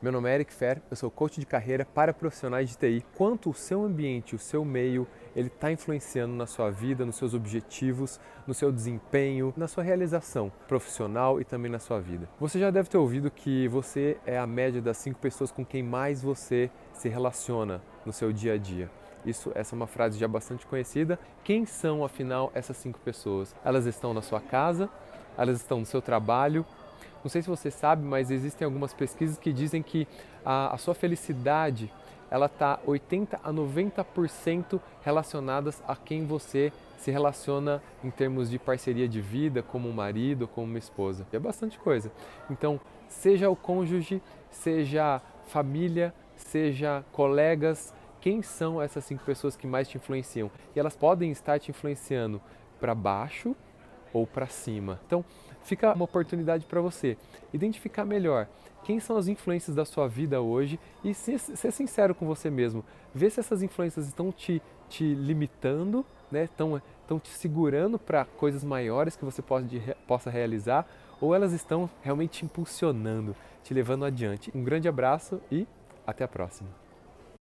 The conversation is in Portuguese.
Meu nome é Eric Fer, eu sou coach de carreira para profissionais de TI. Quanto o seu ambiente, o seu meio, ele está influenciando na sua vida, nos seus objetivos, no seu desempenho, na sua realização profissional e também na sua vida. Você já deve ter ouvido que você é a média das cinco pessoas com quem mais você se relaciona no seu dia a dia. Isso, essa é uma frase já bastante conhecida. Quem são, afinal, essas cinco pessoas? Elas estão na sua casa, elas estão no seu trabalho, não sei se você sabe, mas existem algumas pesquisas que dizem que a, a sua felicidade ela está 80 a 90% relacionadas a quem você se relaciona em termos de parceria de vida, como um marido, como uma esposa. É bastante coisa. Então, seja o cônjuge, seja família, seja colegas, quem são essas cinco pessoas que mais te influenciam? E elas podem estar te influenciando para baixo ou para cima. Então, fica uma oportunidade para você identificar melhor quem são as influências da sua vida hoje e ser, ser sincero com você mesmo. Ver se essas influências estão te, te limitando, né? estão, estão te segurando para coisas maiores que você pode, possa realizar ou elas estão realmente te impulsionando, te levando adiante. Um grande abraço e até a próxima.